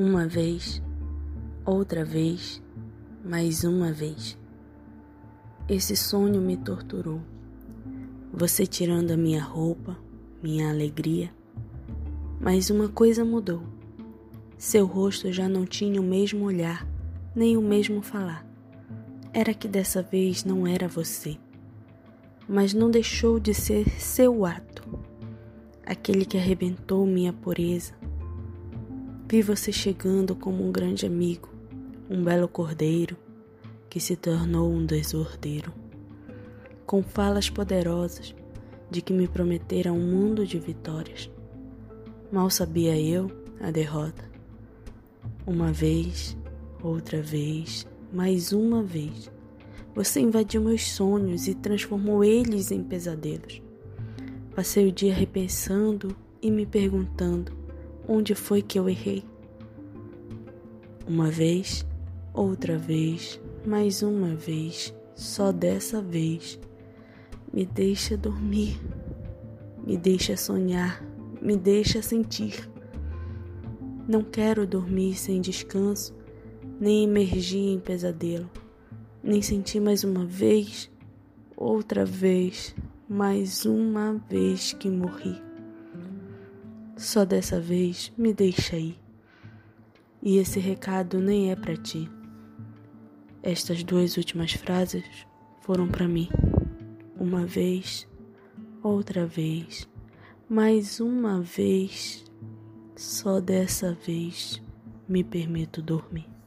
Uma vez, outra vez, mais uma vez. Esse sonho me torturou. Você tirando a minha roupa, minha alegria. Mas uma coisa mudou. Seu rosto já não tinha o mesmo olhar, nem o mesmo falar. Era que dessa vez não era você, mas não deixou de ser seu ato, aquele que arrebentou minha pureza, Vi você chegando como um grande amigo, um belo cordeiro que se tornou um desordeiro, com falas poderosas de que me prometera um mundo de vitórias. Mal sabia eu a derrota. Uma vez, outra vez, mais uma vez, você invadiu meus sonhos e transformou eles em pesadelos. Passei o dia repensando e me perguntando Onde foi que eu errei? Uma vez, outra vez, mais uma vez, só dessa vez. Me deixa dormir, me deixa sonhar, me deixa sentir. Não quero dormir sem descanso, nem emergir em pesadelo, nem sentir mais uma vez, outra vez, mais uma vez que morri. Só dessa vez me deixa ir. E esse recado nem é para ti. Estas duas últimas frases foram para mim. Uma vez, outra vez, mais uma vez, só dessa vez me permito dormir.